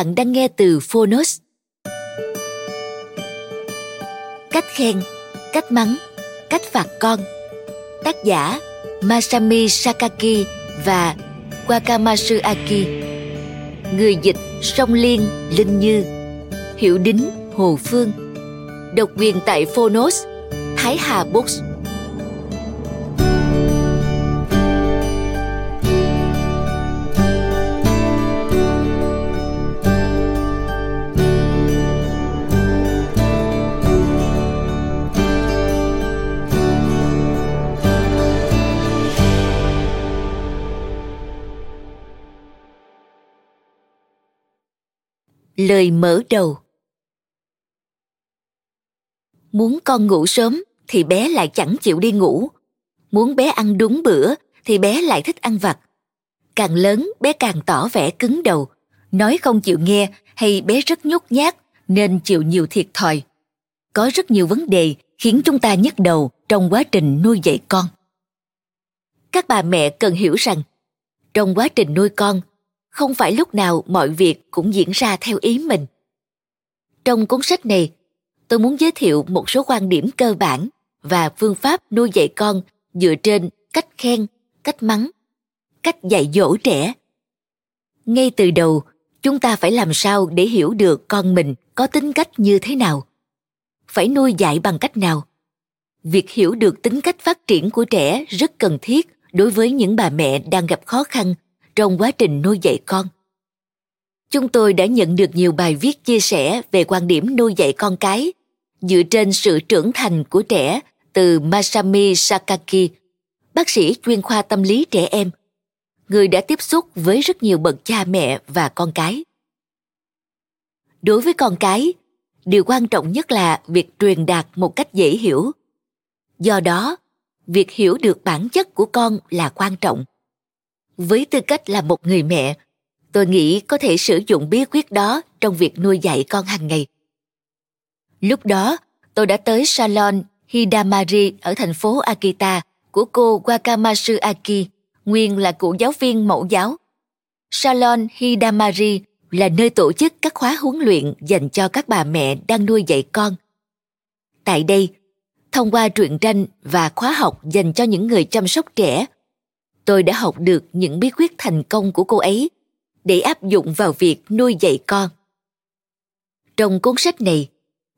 Bạn đang nghe từ Phonos. Cách khen, cách mắng, cách phạt con. Tác giả Masami Sakaki và Wakamatsu Aki. Người dịch Song Liên, Linh Như. Hiểu Đính, Hồ Phương. Độc quyền tại Phonos, Thái Hà Books. Lời mở đầu Muốn con ngủ sớm thì bé lại chẳng chịu đi ngủ. Muốn bé ăn đúng bữa thì bé lại thích ăn vặt. Càng lớn bé càng tỏ vẻ cứng đầu, nói không chịu nghe hay bé rất nhút nhát nên chịu nhiều thiệt thòi. Có rất nhiều vấn đề khiến chúng ta nhức đầu trong quá trình nuôi dạy con. Các bà mẹ cần hiểu rằng trong quá trình nuôi con không phải lúc nào mọi việc cũng diễn ra theo ý mình. Trong cuốn sách này, tôi muốn giới thiệu một số quan điểm cơ bản và phương pháp nuôi dạy con dựa trên cách khen, cách mắng, cách dạy dỗ trẻ. Ngay từ đầu, chúng ta phải làm sao để hiểu được con mình có tính cách như thế nào? Phải nuôi dạy bằng cách nào? Việc hiểu được tính cách phát triển của trẻ rất cần thiết đối với những bà mẹ đang gặp khó khăn trong quá trình nuôi dạy con. Chúng tôi đã nhận được nhiều bài viết chia sẻ về quan điểm nuôi dạy con cái dựa trên sự trưởng thành của trẻ từ masami sakaki, bác sĩ chuyên khoa tâm lý trẻ em, người đã tiếp xúc với rất nhiều bậc cha mẹ và con cái. Đối với con cái, điều quan trọng nhất là việc truyền đạt một cách dễ hiểu. Do đó, việc hiểu được bản chất của con là quan trọng với tư cách là một người mẹ. Tôi nghĩ có thể sử dụng bí quyết đó trong việc nuôi dạy con hàng ngày. Lúc đó, tôi đã tới salon hidamari ở thành phố akita của cô wakamatsu aki, nguyên là cựu giáo viên mẫu giáo. Salon hidamari là nơi tổ chức các khóa huấn luyện dành cho các bà mẹ đang nuôi dạy con. Tại đây, thông qua truyện tranh và khóa học dành cho những người chăm sóc trẻ tôi đã học được những bí quyết thành công của cô ấy để áp dụng vào việc nuôi dạy con. Trong cuốn sách này,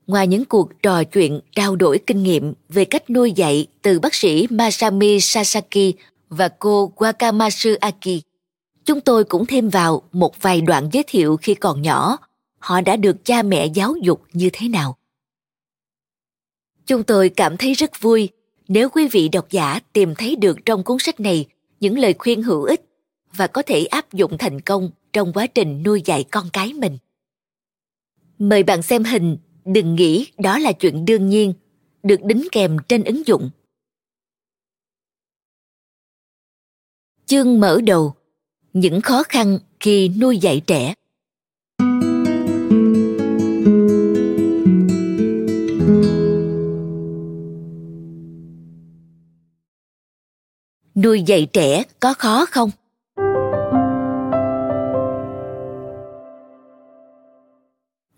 ngoài những cuộc trò chuyện trao đổi kinh nghiệm về cách nuôi dạy từ bác sĩ masami sasaki và cô wakamatsu aki, chúng tôi cũng thêm vào một vài đoạn giới thiệu khi còn nhỏ họ đã được cha mẹ giáo dục như thế nào. Chúng tôi cảm thấy rất vui nếu quý vị độc giả tìm thấy được trong cuốn sách này những lời khuyên hữu ích và có thể áp dụng thành công trong quá trình nuôi dạy con cái mình. Mời bạn xem hình đừng nghĩ đó là chuyện đương nhiên, được đính kèm trên ứng dụng. Chương mở đầu. Những khó khăn khi nuôi dạy trẻ. Nuôi dạy trẻ có khó không?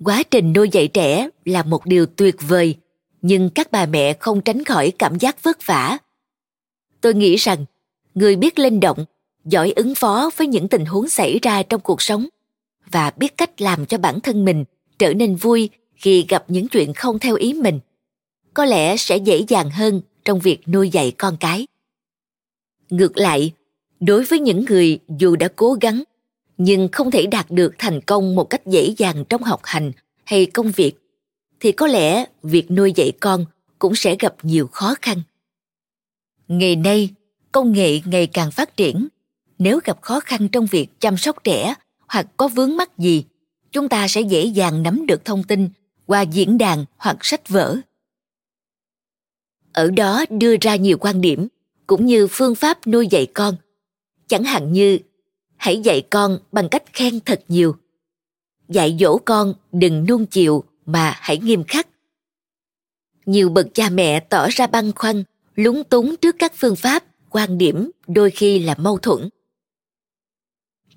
Quá trình nuôi dạy trẻ là một điều tuyệt vời, nhưng các bà mẹ không tránh khỏi cảm giác vất vả. Tôi nghĩ rằng, người biết linh động, giỏi ứng phó với những tình huống xảy ra trong cuộc sống và biết cách làm cho bản thân mình trở nên vui khi gặp những chuyện không theo ý mình, có lẽ sẽ dễ dàng hơn trong việc nuôi dạy con cái ngược lại, đối với những người dù đã cố gắng, nhưng không thể đạt được thành công một cách dễ dàng trong học hành hay công việc, thì có lẽ việc nuôi dạy con cũng sẽ gặp nhiều khó khăn. Ngày nay, công nghệ ngày càng phát triển. Nếu gặp khó khăn trong việc chăm sóc trẻ hoặc có vướng mắc gì, chúng ta sẽ dễ dàng nắm được thông tin qua diễn đàn hoặc sách vở. Ở đó đưa ra nhiều quan điểm cũng như phương pháp nuôi dạy con. Chẳng hạn như, hãy dạy con bằng cách khen thật nhiều. Dạy dỗ con đừng nuông chiều mà hãy nghiêm khắc. Nhiều bậc cha mẹ tỏ ra băn khoăn, lúng túng trước các phương pháp, quan điểm, đôi khi là mâu thuẫn.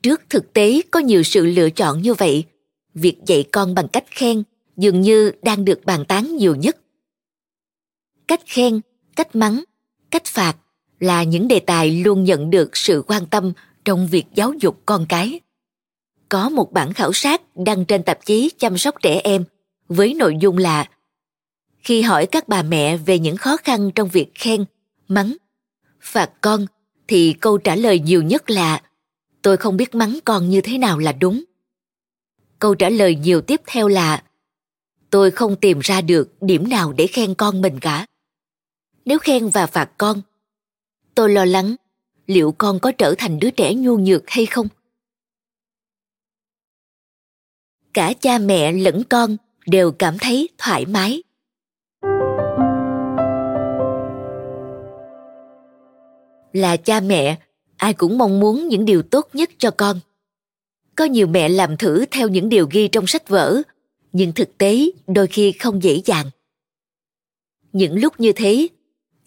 Trước thực tế có nhiều sự lựa chọn như vậy, việc dạy con bằng cách khen dường như đang được bàn tán nhiều nhất. Cách khen, cách mắng, cách phạt là những đề tài luôn nhận được sự quan tâm trong việc giáo dục con cái. Có một bản khảo sát đăng trên tạp chí chăm sóc trẻ em với nội dung là khi hỏi các bà mẹ về những khó khăn trong việc khen, mắng, phạt con thì câu trả lời nhiều nhất là tôi không biết mắng con như thế nào là đúng. Câu trả lời nhiều tiếp theo là tôi không tìm ra được điểm nào để khen con mình cả. Nếu khen và phạt con tôi lo lắng. Liệu con có trở thành đứa trẻ nhu nhược hay không? Cả cha mẹ lẫn con đều cảm thấy thoải mái. Là cha mẹ, ai cũng mong muốn những điều tốt nhất cho con. Có nhiều mẹ làm thử theo những điều ghi trong sách vở, nhưng thực tế đôi khi không dễ dàng. Những lúc như thế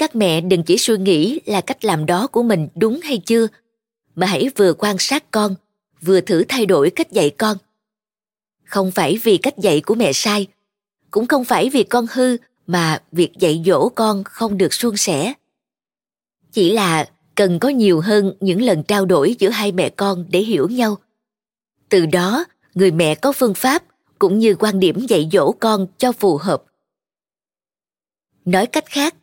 các mẹ đừng chỉ suy nghĩ là cách làm đó của mình đúng hay chưa, mà hãy vừa quan sát con, vừa thử thay đổi cách dạy con. Không phải vì cách dạy của mẹ sai, cũng không phải vì con hư mà việc dạy dỗ con không được suôn sẻ. Chỉ là cần có nhiều hơn những lần trao đổi giữa hai mẹ con để hiểu nhau. Từ đó, người mẹ có phương pháp cũng như quan điểm dạy dỗ con cho phù hợp. Nói cách khác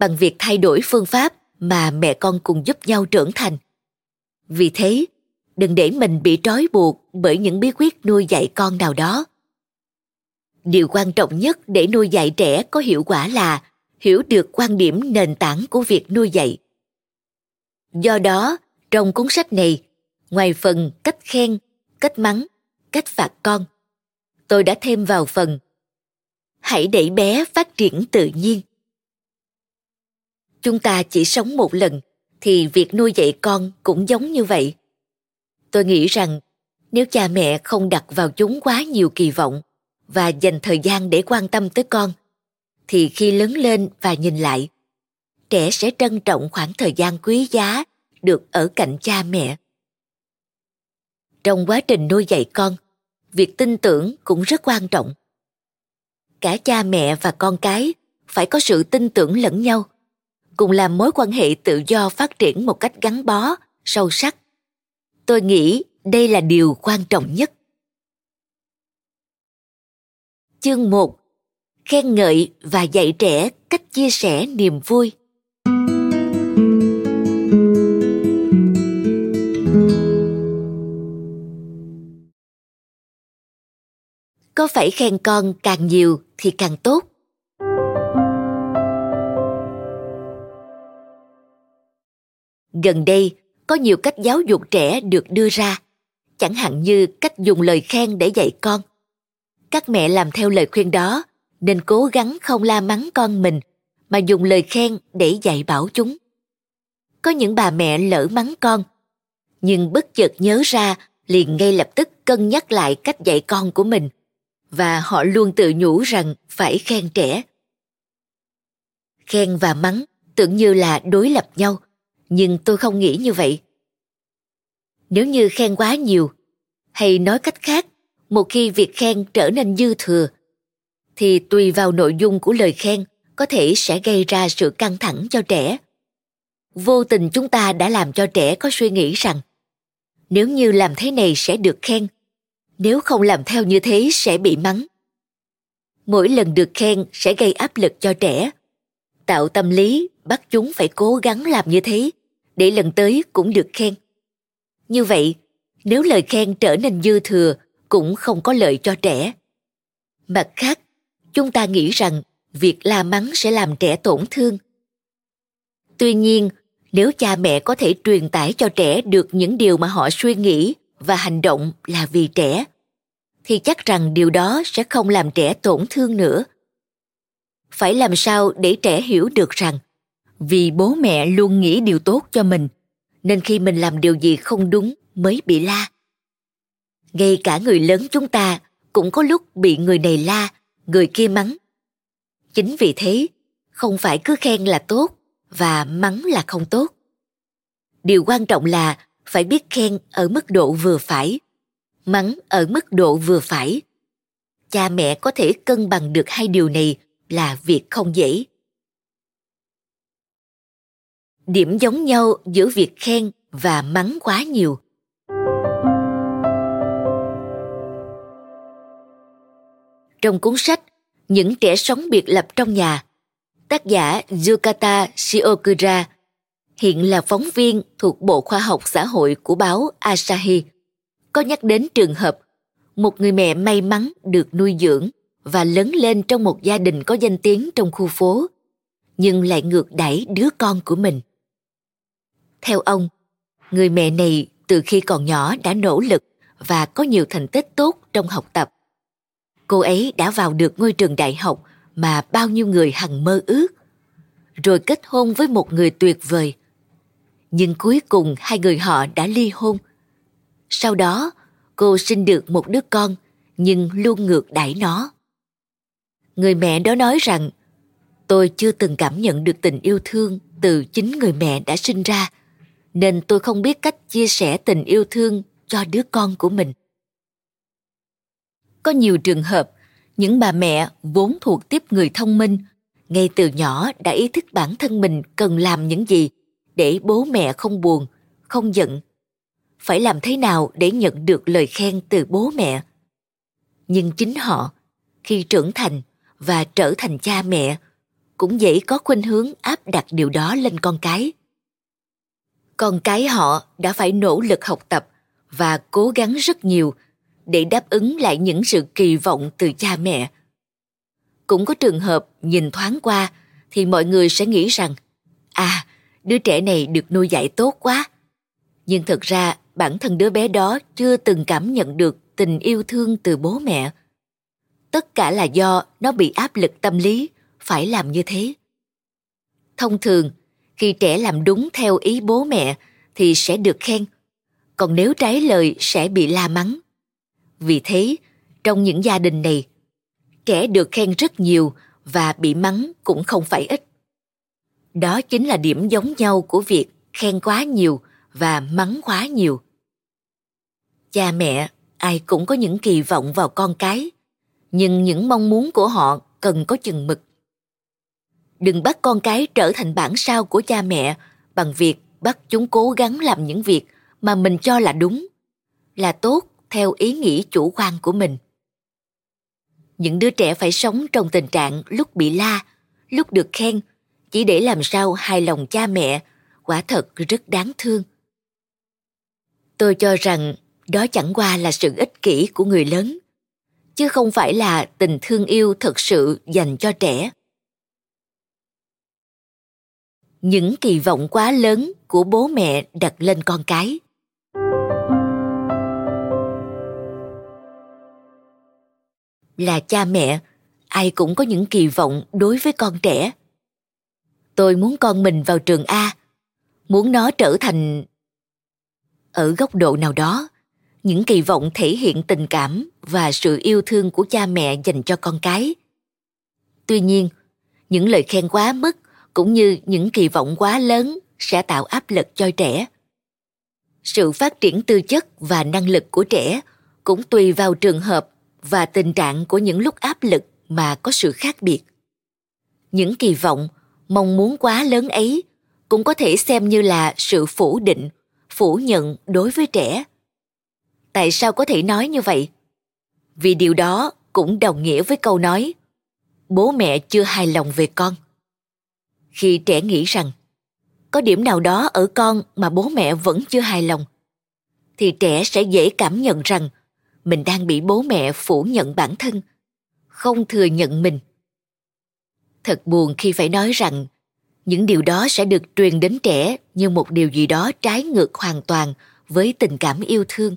bằng việc thay đổi phương pháp mà mẹ con cùng giúp nhau trưởng thành. Vì thế, đừng để mình bị trói buộc bởi những bí quyết nuôi dạy con nào đó. Điều quan trọng nhất để nuôi dạy trẻ có hiệu quả là hiểu được quan điểm nền tảng của việc nuôi dạy. Do đó, trong cuốn sách này, ngoài phần cách khen, cách mắng, cách phạt con, tôi đã thêm vào phần hãy để bé phát triển tự nhiên chúng ta chỉ sống một lần, thì việc nuôi dạy con cũng giống như vậy. Tôi nghĩ rằng, nếu cha mẹ không đặt vào chúng quá nhiều kỳ vọng và dành thời gian để quan tâm tới con, thì khi lớn lên và nhìn lại, trẻ sẽ trân trọng khoảng thời gian quý giá được ở cạnh cha mẹ. Trong quá trình nuôi dạy con, việc tin tưởng cũng rất quan trọng. Cả cha mẹ và con cái phải có sự tin tưởng lẫn nhau cùng làm mối quan hệ tự do phát triển một cách gắn bó, sâu sắc. Tôi nghĩ đây là điều quan trọng nhất. Chương 1 khen ngợi và dạy trẻ cách chia sẻ niềm vui. Có phải khen con càng nhiều thì càng tốt? Gần đây, có nhiều cách giáo dục trẻ được đưa ra. Chẳng hạn như cách dùng lời khen để dạy con. Các mẹ làm theo lời khuyên đó, nên cố gắng không la mắng con mình, mà dùng lời khen để dạy bảo chúng. Có những bà mẹ lỡ mắng con, nhưng bất chợt nhớ ra, liền ngay lập tức cân nhắc lại cách dạy con của mình, và họ luôn tự nhủ rằng phải khen trẻ. Khen và mắng tưởng như là đối lập nhau nhưng tôi không nghĩ như vậy. Nếu như khen quá nhiều, hay nói cách khác, một khi việc khen trở nên dư thừa, thì tùy vào nội dung của lời khen có thể sẽ gây ra sự căng thẳng cho trẻ. Vô tình chúng ta đã làm cho trẻ có suy nghĩ rằng, nếu như làm thế này sẽ được khen, nếu không làm theo như thế sẽ bị mắng. Mỗi lần được khen sẽ gây áp lực cho trẻ, tạo tâm lý bắt chúng phải cố gắng làm như thế để lần tới cũng được khen. Như vậy, nếu lời khen trở nên dư thừa, cũng không có lợi cho trẻ. Mặt khác, chúng ta nghĩ rằng việc la mắng sẽ làm trẻ tổn thương. Tuy nhiên, nếu cha mẹ có thể truyền tải cho trẻ được những điều mà họ suy nghĩ và hành động là vì trẻ, thì chắc rằng điều đó sẽ không làm trẻ tổn thương nữa. Phải làm sao để trẻ hiểu được rằng vì bố mẹ luôn nghĩ điều tốt cho mình, nên khi mình làm điều gì không đúng mới bị la. Ngay cả người lớn chúng ta cũng có lúc bị người này la, người kia mắng. Chính vì thế, không phải cứ khen là tốt và mắng là không tốt. Điều quan trọng là phải biết khen ở mức độ vừa phải, mắng ở mức độ vừa phải. Cha mẹ có thể cân bằng được hai điều này là việc không dễ điểm giống nhau giữa việc khen và mắng quá nhiều trong cuốn sách những trẻ sống biệt lập trong nhà tác giả Yukata Shiokura hiện là phóng viên thuộc Bộ Khoa học Xã hội của báo Asahi, có nhắc đến trường hợp một người mẹ may mắn được nuôi dưỡng và lớn lên trong một gia đình có danh tiếng trong khu phố, nhưng lại ngược đẩy đứa con của mình. Theo ông, người mẹ này từ khi còn nhỏ đã nỗ lực và có nhiều thành tích tốt trong học tập. Cô ấy đã vào được ngôi trường đại học mà bao nhiêu người hằng mơ ước, rồi kết hôn với một người tuyệt vời. Nhưng cuối cùng hai người họ đã ly hôn. Sau đó, cô sinh được một đứa con nhưng luôn ngược đãi nó. Người mẹ đó nói rằng tôi chưa từng cảm nhận được tình yêu thương từ chính người mẹ đã sinh ra nên tôi không biết cách chia sẻ tình yêu thương cho đứa con của mình. Có nhiều trường hợp, những bà mẹ vốn thuộc tiếp người thông minh, ngay từ nhỏ đã ý thức bản thân mình cần làm những gì để bố mẹ không buồn, không giận. Phải làm thế nào để nhận được lời khen từ bố mẹ? Nhưng chính họ, khi trưởng thành và trở thành cha mẹ, cũng dễ có khuynh hướng áp đặt điều đó lên con cái con cái họ đã phải nỗ lực học tập và cố gắng rất nhiều để đáp ứng lại những sự kỳ vọng từ cha mẹ. Cũng có trường hợp nhìn thoáng qua thì mọi người sẽ nghĩ rằng à đứa trẻ này được nuôi dạy tốt quá. Nhưng thật ra, bản thân đứa bé đó chưa từng cảm nhận được tình yêu thương từ bố mẹ. Tất cả là do nó bị áp lực tâm lý phải làm như thế. Thông thường khi trẻ làm đúng theo ý bố mẹ, thì sẽ được khen. Còn nếu trái lời, sẽ bị la mắng. Vì thế, trong những gia đình này trẻ được khen rất nhiều và bị mắng cũng không phải ít. Đó chính là điểm giống nhau của việc khen quá nhiều và mắng quá nhiều. Cha mẹ, ai cũng có những kỳ vọng vào con cái, nhưng những mong muốn của họ cần có chừng mực đừng bắt con cái trở thành bản sao của cha mẹ bằng việc bắt chúng cố gắng làm những việc mà mình cho là đúng, là tốt theo ý nghĩ chủ quan của mình. Những đứa trẻ phải sống trong tình trạng lúc bị la, lúc được khen, chỉ để làm sao hài lòng cha mẹ, quả thật rất đáng thương. Tôi cho rằng đó chẳng qua là sự ích kỷ của người lớn, chứ không phải là tình thương yêu thật sự dành cho trẻ những kỳ vọng quá lớn của bố mẹ đặt lên con cái. Là cha mẹ, ai cũng có những kỳ vọng đối với con trẻ. Tôi muốn con mình vào trường a, muốn nó trở thành ở góc độ nào đó, những kỳ vọng thể hiện tình cảm và sự yêu thương của cha mẹ dành cho con cái. Tuy nhiên, những lời khen quá mức cũng như những kỳ vọng quá lớn sẽ tạo áp lực cho trẻ. Sự phát triển tư chất và năng lực của trẻ cũng tùy vào trường hợp và tình trạng của những lúc áp lực mà có sự khác biệt. Những kỳ vọng, mong muốn quá lớn ấy cũng có thể xem như là sự phủ định, phủ nhận đối với trẻ. Tại sao có thể nói như vậy? Vì điều đó cũng đồng nghĩa với câu nói, bố mẹ chưa hài lòng về con khi trẻ nghĩ rằng, có điểm nào đó ở con mà bố mẹ vẫn chưa hài lòng, thì trẻ sẽ dễ cảm nhận rằng mình đang bị bố mẹ phủ nhận bản thân, không thừa nhận mình. Thật buồn khi phải nói rằng những điều đó sẽ được truyền đến trẻ như một điều gì đó trái ngược hoàn toàn với tình cảm yêu thương.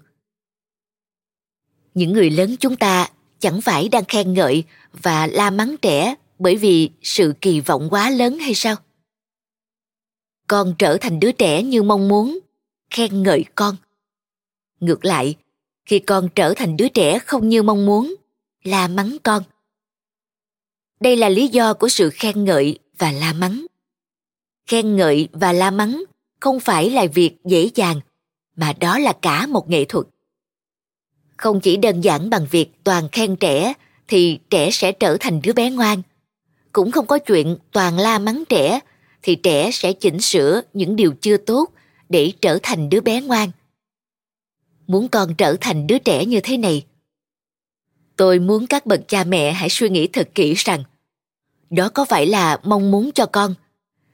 Những người lớn chúng ta chẳng phải đang khen ngợi và la mắng trẻ bởi vì sự kỳ vọng quá lớn hay sao? Con trở thành đứa trẻ như mong muốn, khen ngợi con. Ngược lại, khi con trở thành đứa trẻ không như mong muốn, la mắng con. Đây là lý do của sự khen ngợi và la mắng. Khen ngợi và la mắng không phải là việc dễ dàng, mà đó là cả một nghệ thuật. Không chỉ đơn giản bằng việc toàn khen trẻ, thì trẻ sẽ trở thành đứa bé ngoan cũng không có chuyện toàn la mắng trẻ, thì trẻ sẽ chỉnh sửa những điều chưa tốt để trở thành đứa bé ngoan. Muốn con trở thành đứa trẻ như thế này, tôi muốn các bậc cha mẹ hãy suy nghĩ thật kỹ rằng, đó có phải là mong muốn cho con,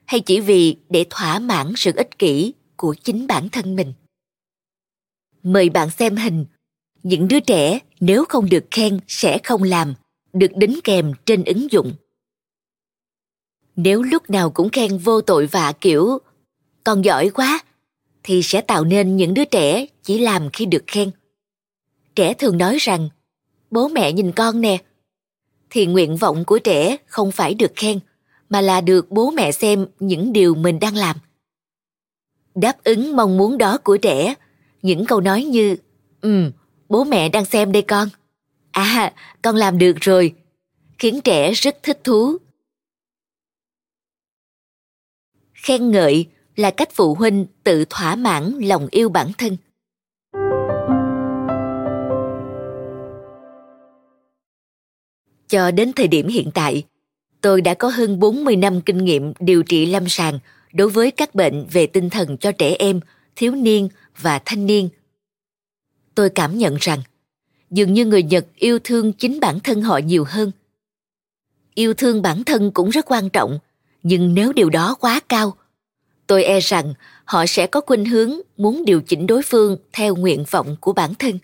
hay chỉ vì để thỏa mãn sự ích kỷ của chính bản thân mình. Mời bạn xem hình, những đứa trẻ nếu không được khen sẽ không làm, được đính kèm trên ứng dụng nếu lúc nào cũng khen vô tội vạ, kiểu, con giỏi quá, thì sẽ tạo nên những đứa trẻ chỉ làm khi được khen. Trẻ thường nói rằng, bố mẹ nhìn con nè. Thì nguyện vọng của trẻ không phải được khen, mà là được bố mẹ xem những điều mình đang làm. Đáp ứng mong muốn đó của trẻ, những câu nói như ừ bố mẹ đang xem đây con. À con làm được rồi. Khiến trẻ rất thích thú khen ngợi là cách phụ huynh tự thỏa mãn lòng yêu bản thân cho đến thời điểm hiện tại tôi đã có hơn 40 năm kinh nghiệm điều trị lâm sàng đối với các bệnh về tinh thần cho trẻ em, thiếu niên và thanh niên. Tôi cảm nhận rằng dường như người Nhật yêu thương chính bản thân họ nhiều hơn. Yêu thương bản thân cũng rất quan trọng, nhưng nếu điều đó quá cao, tôi e rằng họ sẽ có khuynh hướng muốn điều chỉnh đối phương theo nguyện vọng của bản thân.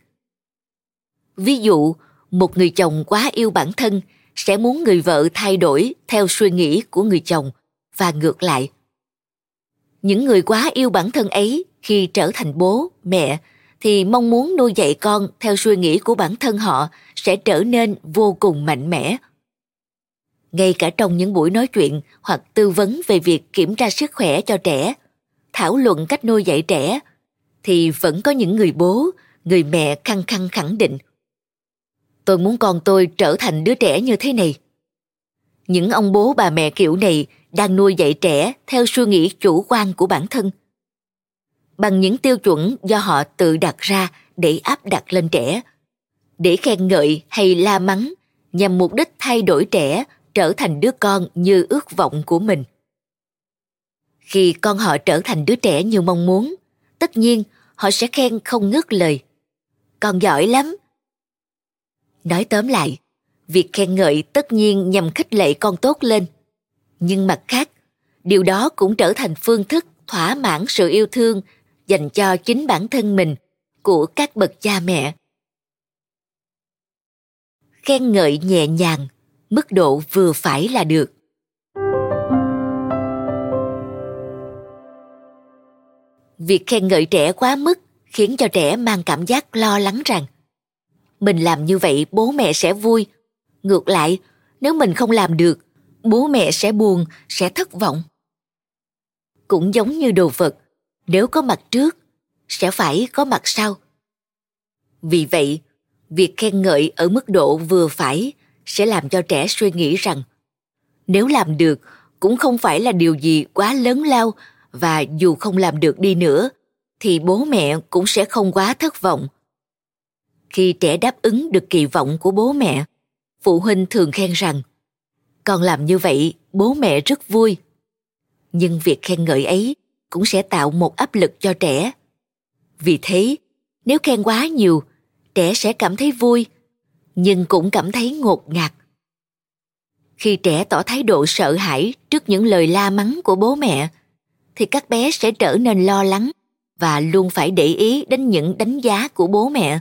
Ví dụ, một người chồng quá yêu bản thân sẽ muốn người vợ thay đổi theo suy nghĩ của người chồng và ngược lại những người quá yêu bản thân ấy khi trở thành bố mẹ thì mong muốn nuôi dạy con theo suy nghĩ của bản thân họ sẽ trở nên vô cùng mạnh mẽ ngay cả trong những buổi nói chuyện hoặc tư vấn về việc kiểm tra sức khỏe cho trẻ, thảo luận cách nuôi dạy trẻ, thì vẫn có những người bố, người mẹ khăng khăng khẳng định, tôi muốn con tôi trở thành đứa trẻ như thế này. Những ông bố bà mẹ kiểu này đang nuôi dạy trẻ theo suy nghĩ chủ quan của bản thân, bằng những tiêu chuẩn do họ tự đặt ra để áp đặt lên trẻ, để khen ngợi hay la mắng nhằm mục đích thay đổi trẻ trở thành đứa con như ước vọng của mình khi con họ trở thành đứa trẻ như mong muốn tất nhiên họ sẽ khen không ngớt lời con giỏi lắm Nói tóm lại, việc khen ngợi tất nhiên nhằm khích lệ con tốt lên. Nhưng mặt khác, điều đó cũng trở thành phương thức thỏa mãn sự yêu thương dành cho chính bản thân mình của các bậc cha mẹ. Khen ngợi nhẹ nhàng, mức độ vừa phải là được. Việc khen ngợi trẻ quá mức khiến cho trẻ mang cảm giác lo lắng rằng, mình làm như vậy, bố mẹ sẽ vui. Ngược lại, nếu mình không làm được, bố mẹ sẽ buồn, sẽ thất vọng. Cũng giống như đồ vật, nếu có mặt trước, sẽ phải có mặt sau. Vì vậy, việc khen ngợi ở mức độ vừa phải sẽ làm cho trẻ suy nghĩ rằng, nếu làm được cũng không phải là điều gì quá lớn lao và dù không làm được đi nữa, thì bố mẹ cũng sẽ không quá thất vọng. Khi trẻ đáp ứng được kỳ vọng của bố mẹ, phụ huynh thường khen rằng, con làm như vậy, bố mẹ rất vui. Nhưng việc khen ngợi ấy cũng sẽ tạo một áp lực cho trẻ. Vì thế, nếu khen quá nhiều, trẻ sẽ cảm thấy vui nhưng cũng cảm thấy ngột ngạt. Khi trẻ tỏ thái độ sợ hãi trước những lời la mắng của bố mẹ, thì các bé sẽ trở nên lo lắng và luôn phải để ý đến những đánh giá của bố mẹ.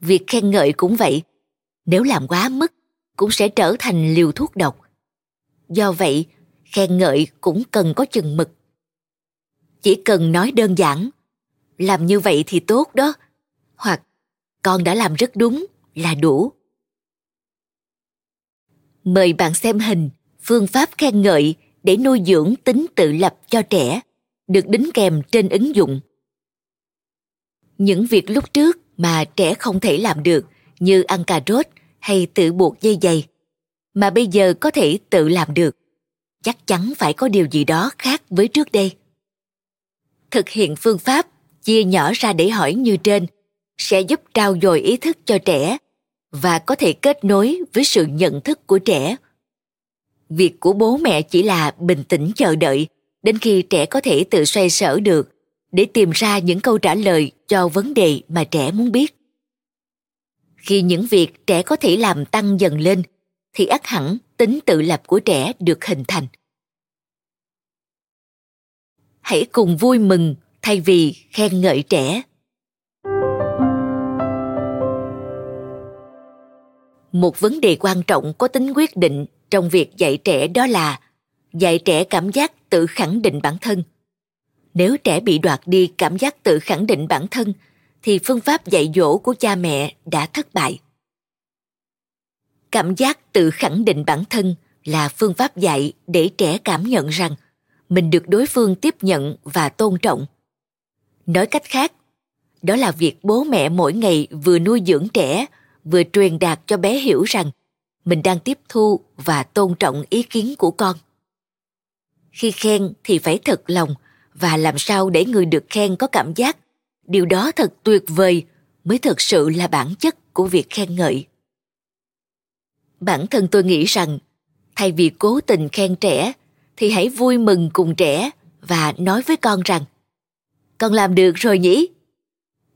Việc khen ngợi cũng vậy, nếu làm quá mức cũng sẽ trở thành liều thuốc độc. Do vậy, khen ngợi cũng cần có chừng mực. Chỉ cần nói đơn giản, làm như vậy thì tốt đó, hoặc con đã làm rất đúng là đủ. Mời bạn xem hình, phương pháp khen ngợi để nuôi dưỡng tính tự lập cho trẻ, được đính kèm trên ứng dụng. Những việc lúc trước mà trẻ không thể làm được, như ăn cà rốt hay tự buộc dây giày, mà bây giờ có thể tự làm được, chắc chắn phải có điều gì đó khác với trước đây. Thực hiện phương pháp, chia nhỏ ra để hỏi như trên, sẽ giúp trao dồi ý thức cho trẻ và có thể kết nối với sự nhận thức của trẻ. Việc của bố mẹ chỉ là bình tĩnh chờ đợi, đến khi trẻ có thể tự xoay sở được, để tìm ra những câu trả lời cho vấn đề mà trẻ muốn biết. Khi những việc trẻ có thể làm tăng dần lên, thì ắt hẳn tính tự lập của trẻ được hình thành. Hãy cùng vui mừng thay vì khen ngợi trẻ. Một vấn đề quan trọng có tính quyết định trong việc dạy trẻ đó là dạy trẻ cảm giác tự khẳng định bản thân. Nếu trẻ bị đoạt đi cảm giác tự khẳng định bản thân, thì phương pháp dạy dỗ của cha mẹ đã thất bại. Cảm giác tự khẳng định bản thân là phương pháp dạy để trẻ cảm nhận rằng mình được đối phương tiếp nhận và tôn trọng. Nói cách khác, đó là việc bố mẹ mỗi ngày vừa nuôi dưỡng trẻ vừa truyền đạt cho bé hiểu rằng mình đang tiếp thu và tôn trọng ý kiến của con. Khi khen thì phải thật lòng và làm sao để người được khen có cảm giác. Điều đó thật tuyệt vời mới thực sự là bản chất của việc khen ngợi. Bản thân tôi nghĩ rằng, thay vì cố tình khen trẻ, thì hãy vui mừng cùng trẻ và nói với con rằng, con làm được rồi nhỉ?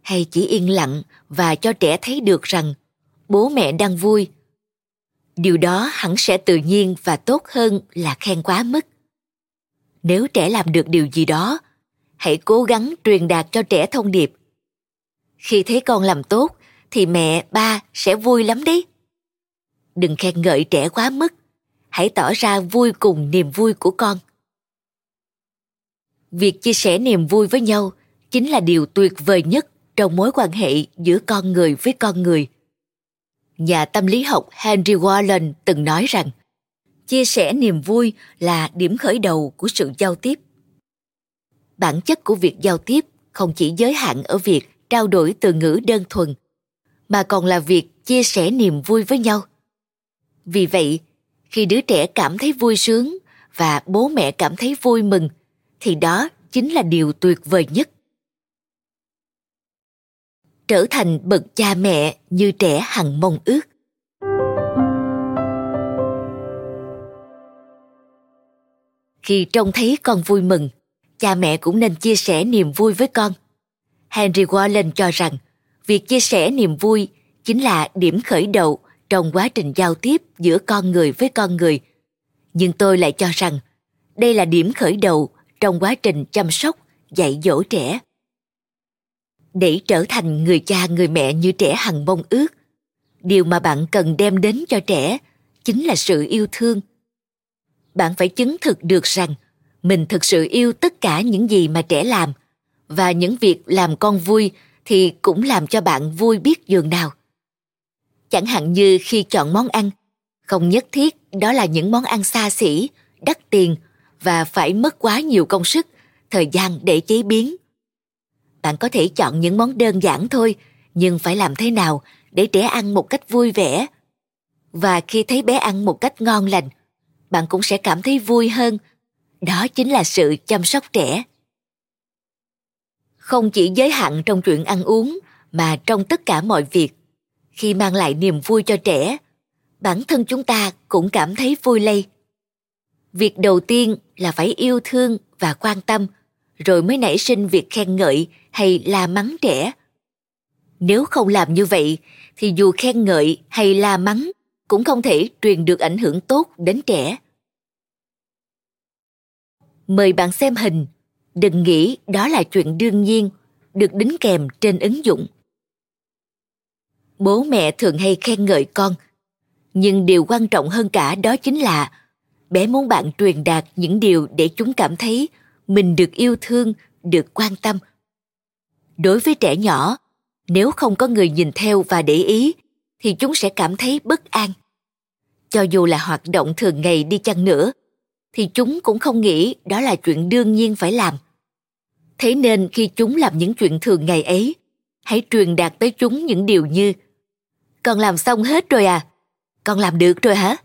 Hay chỉ yên lặng và cho trẻ thấy được rằng bố mẹ đang vui. Điều đó hẳn sẽ tự nhiên và tốt hơn là khen quá mức. Nếu trẻ làm được điều gì đó, hãy cố gắng truyền đạt cho trẻ thông điệp. Khi thấy con làm tốt, thì mẹ, ba sẽ vui lắm đấy. Đừng khen ngợi trẻ quá mức, hãy tỏ ra vui cùng niềm vui của con. Việc chia sẻ niềm vui với nhau chính là điều tuyệt vời nhất trong mối quan hệ giữa con người với con người nhà tâm lý học henry warren từng nói rằng, chia sẻ niềm vui là điểm khởi đầu của sự giao tiếp. Bản chất của việc giao tiếp không chỉ giới hạn ở việc trao đổi từ ngữ đơn thuần, mà còn là việc chia sẻ niềm vui với nhau. Vì vậy, khi đứa trẻ cảm thấy vui sướng và bố mẹ cảm thấy vui mừng, thì đó chính là điều tuyệt vời nhất trở thành bậc cha mẹ như trẻ hằng mong ước. Khi trông thấy con vui mừng, cha mẹ cũng nên chia sẻ niềm vui với con. Henry warren cho rằng, việc chia sẻ niềm vui chính là điểm khởi đầu trong quá trình giao tiếp giữa con người với con người. Nhưng tôi lại cho rằng, đây là điểm khởi đầu trong quá trình chăm sóc, dạy dỗ trẻ để trở thành người cha người mẹ như trẻ hằng mong ước. Điều mà bạn cần đem đến cho trẻ chính là sự yêu thương. Bạn phải chứng thực được rằng mình thực sự yêu tất cả những gì mà trẻ làm, và những việc làm con vui thì cũng làm cho bạn vui biết dường nào. Chẳng hạn như khi chọn món ăn, không nhất thiết đó là những món ăn xa xỉ, đắt tiền và phải mất quá nhiều công sức, thời gian để chế biến bạn có thể chọn những món đơn giản thôi, nhưng phải làm thế nào để trẻ ăn một cách vui vẻ? Và khi thấy bé ăn một cách ngon lành, bạn cũng sẽ cảm thấy vui hơn. Đó chính là sự chăm sóc trẻ. Không chỉ giới hạn trong chuyện ăn uống, mà trong tất cả mọi việc, khi mang lại niềm vui cho trẻ, bản thân chúng ta cũng cảm thấy vui lây. Việc đầu tiên là phải yêu thương và quan tâm rồi mới nảy sinh việc khen ngợi hay la mắng trẻ. Nếu không làm như vậy, thì dù khen ngợi hay la mắng cũng không thể truyền được ảnh hưởng tốt đến trẻ. Mời bạn xem hình. Đừng nghĩ đó là chuyện đương nhiên, được đính kèm trên ứng dụng. Bố mẹ thường hay khen ngợi con, nhưng điều quan trọng hơn cả đó chính là bé muốn bạn truyền đạt những điều để chúng cảm thấy mình được yêu thương, được quan tâm. Đối với trẻ nhỏ, nếu không có người nhìn theo và để ý, thì chúng sẽ cảm thấy bất an. Cho dù là hoạt động thường ngày đi chăng nữa, thì chúng cũng không nghĩ đó là chuyện đương nhiên phải làm. Thế nên khi chúng làm những chuyện thường ngày ấy, hãy truyền đạt tới chúng những điều như, con làm xong hết rồi à? Con làm được rồi hả?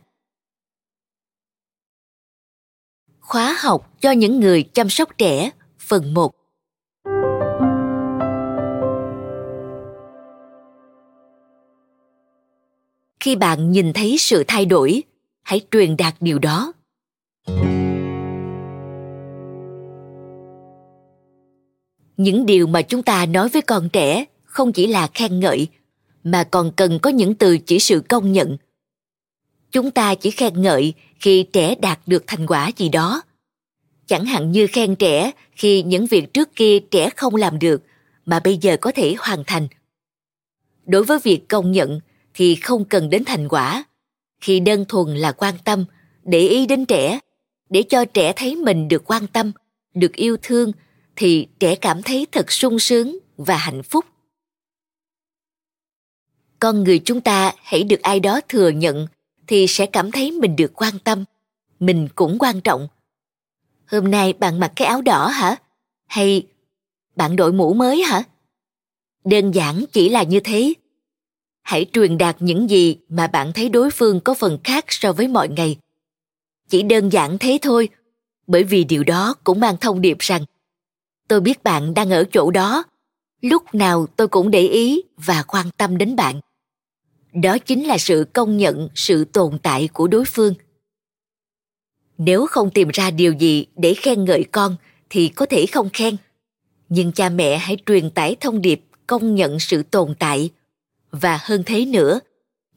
Khóa học cho những người chăm sóc trẻ, phần 1 khi bạn nhìn thấy sự thay đổi, hãy truyền đạt điều đó. Những điều mà chúng ta nói với con trẻ không chỉ là khen ngợi, mà còn cần có những từ chỉ sự công nhận chúng ta chỉ khen ngợi khi trẻ đạt được thành quả gì đó. Chẳng hạn như khen trẻ khi những việc trước kia trẻ không làm được mà bây giờ có thể hoàn thành. Đối với việc công nhận thì không cần đến thành quả. Khi đơn thuần là quan tâm, để ý đến trẻ, để cho trẻ thấy mình được quan tâm, được yêu thương, thì trẻ cảm thấy thật sung sướng và hạnh phúc. Con người chúng ta hãy được ai đó thừa nhận thì sẽ cảm thấy mình được quan tâm, mình cũng quan trọng. Hôm nay bạn mặc cái áo đỏ hả? Hay bạn đội mũ mới hả? Đơn giản chỉ là như thế. Hãy truyền đạt những gì mà bạn thấy đối phương có phần khác so với mọi ngày. Chỉ đơn giản thế thôi, bởi vì điều đó cũng mang thông điệp rằng tôi biết bạn đang ở chỗ đó. Lúc nào tôi cũng để ý và quan tâm đến bạn đó chính là sự công nhận, sự tồn tại của đối phương. Nếu không tìm ra điều gì để khen ngợi con, thì có thể không khen. Nhưng cha mẹ hãy truyền tải thông điệp công nhận sự tồn tại. Và hơn thế nữa,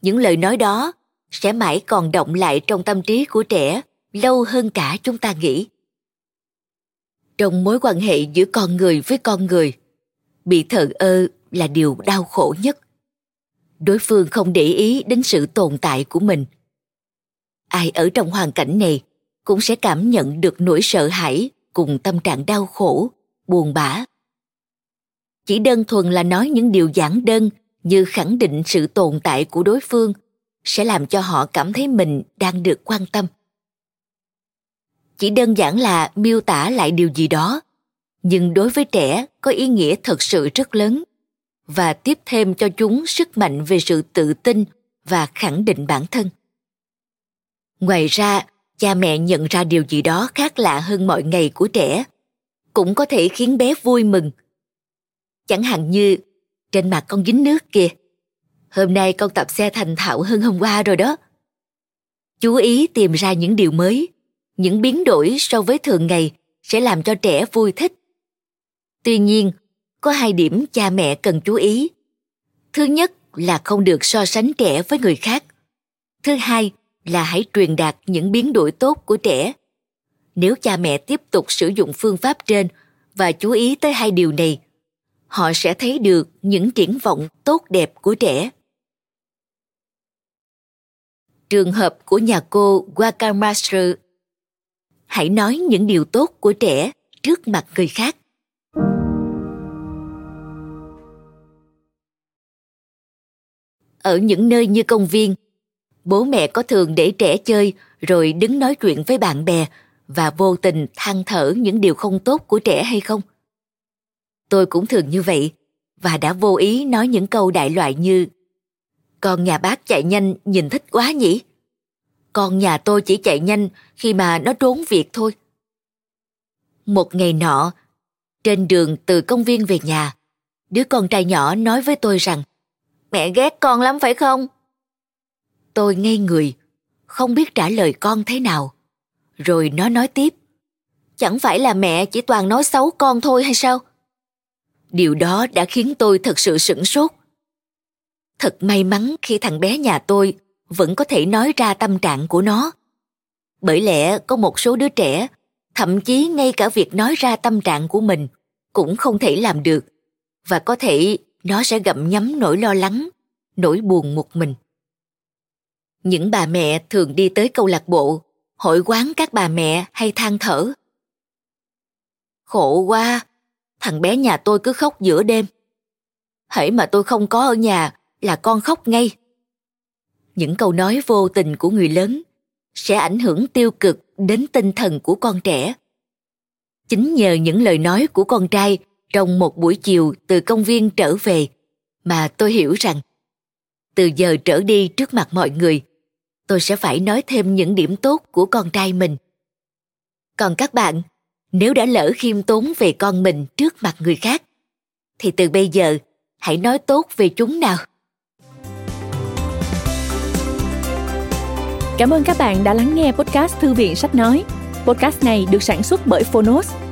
những lời nói đó sẽ mãi còn động lại trong tâm trí của trẻ lâu hơn cả chúng ta nghĩ. Trong mối quan hệ giữa con người với con người, bị thờ ơ là điều đau khổ nhất đối phương không để ý đến sự tồn tại của mình. Ai ở trong hoàn cảnh này cũng sẽ cảm nhận được nỗi sợ hãi cùng tâm trạng đau khổ, buồn bã. Chỉ đơn thuần là nói những điều giản đơn như khẳng định sự tồn tại của đối phương sẽ làm cho họ cảm thấy mình đang được quan tâm. Chỉ đơn giản là miêu tả lại điều gì đó, nhưng đối với trẻ có ý nghĩa thật sự rất lớn và tiếp thêm cho chúng sức mạnh về sự tự tin và khẳng định bản thân. Ngoài ra, cha mẹ nhận ra điều gì đó khác lạ hơn mọi ngày của trẻ, cũng có thể khiến bé vui mừng. Chẳng hạn như, trên mặt con dính nước kìa. Hôm nay con tập xe thành thạo hơn hôm qua rồi đó. Chú ý tìm ra những điều mới, những biến đổi so với thường ngày sẽ làm cho trẻ vui thích. Tuy nhiên có hai điểm cha mẹ cần chú ý. Thứ nhất là không được so sánh trẻ với người khác. Thứ hai là hãy truyền đạt những biến đổi tốt của trẻ. Nếu cha mẹ tiếp tục sử dụng phương pháp trên và chú ý tới hai điều này, họ sẽ thấy được những triển vọng tốt đẹp của trẻ. Trường hợp của nhà cô Wakamaster hãy nói những điều tốt của trẻ trước mặt người khác. Ở những nơi như công viên. Bố mẹ có thường để trẻ chơi, rồi đứng nói chuyện với bạn bè và vô tình than thở những điều không tốt của trẻ hay không? Tôi cũng thường như vậy và đã vô ý nói những câu đại loại như, con nhà bác chạy nhanh, nhìn thích quá nhỉ. Con nhà tôi chỉ chạy nhanh khi mà nó trốn việc thôi. Một ngày nọ, trên đường từ công viên về nhà, đứa con trai nhỏ nói với tôi rằng mẹ ghét con lắm phải không? Tôi ngây người, không biết trả lời con thế nào. Rồi nó nói tiếp. Chẳng phải là mẹ chỉ toàn nói xấu con thôi hay sao? Điều đó đã khiến tôi thật sự sửng sốt. Thật may mắn khi thằng bé nhà tôi vẫn có thể nói ra tâm trạng của nó. Bởi lẽ có một số đứa trẻ, thậm chí ngay cả việc nói ra tâm trạng của mình cũng không thể làm được và có thể nó sẽ gặm nhấm nỗi lo lắng, nỗi buồn một mình. Những bà mẹ thường đi tới câu lạc bộ, hội quán các bà mẹ hay than thở. Khổ quá, thằng bé nhà tôi cứ khóc giữa đêm. Hễ mà tôi không có ở nhà là con khóc ngay. Những câu nói vô tình của người lớn sẽ ảnh hưởng tiêu cực đến tinh thần của con trẻ. Chính nhờ những lời nói của con trai trong một buổi chiều từ công viên trở về mà tôi hiểu rằng từ giờ trở đi trước mặt mọi người tôi sẽ phải nói thêm những điểm tốt của con trai mình. Còn các bạn nếu đã lỡ khiêm tốn về con mình trước mặt người khác thì từ bây giờ hãy nói tốt về chúng nào. Cảm ơn các bạn đã lắng nghe podcast Thư viện Sách Nói. Podcast này được sản xuất bởi Phonos,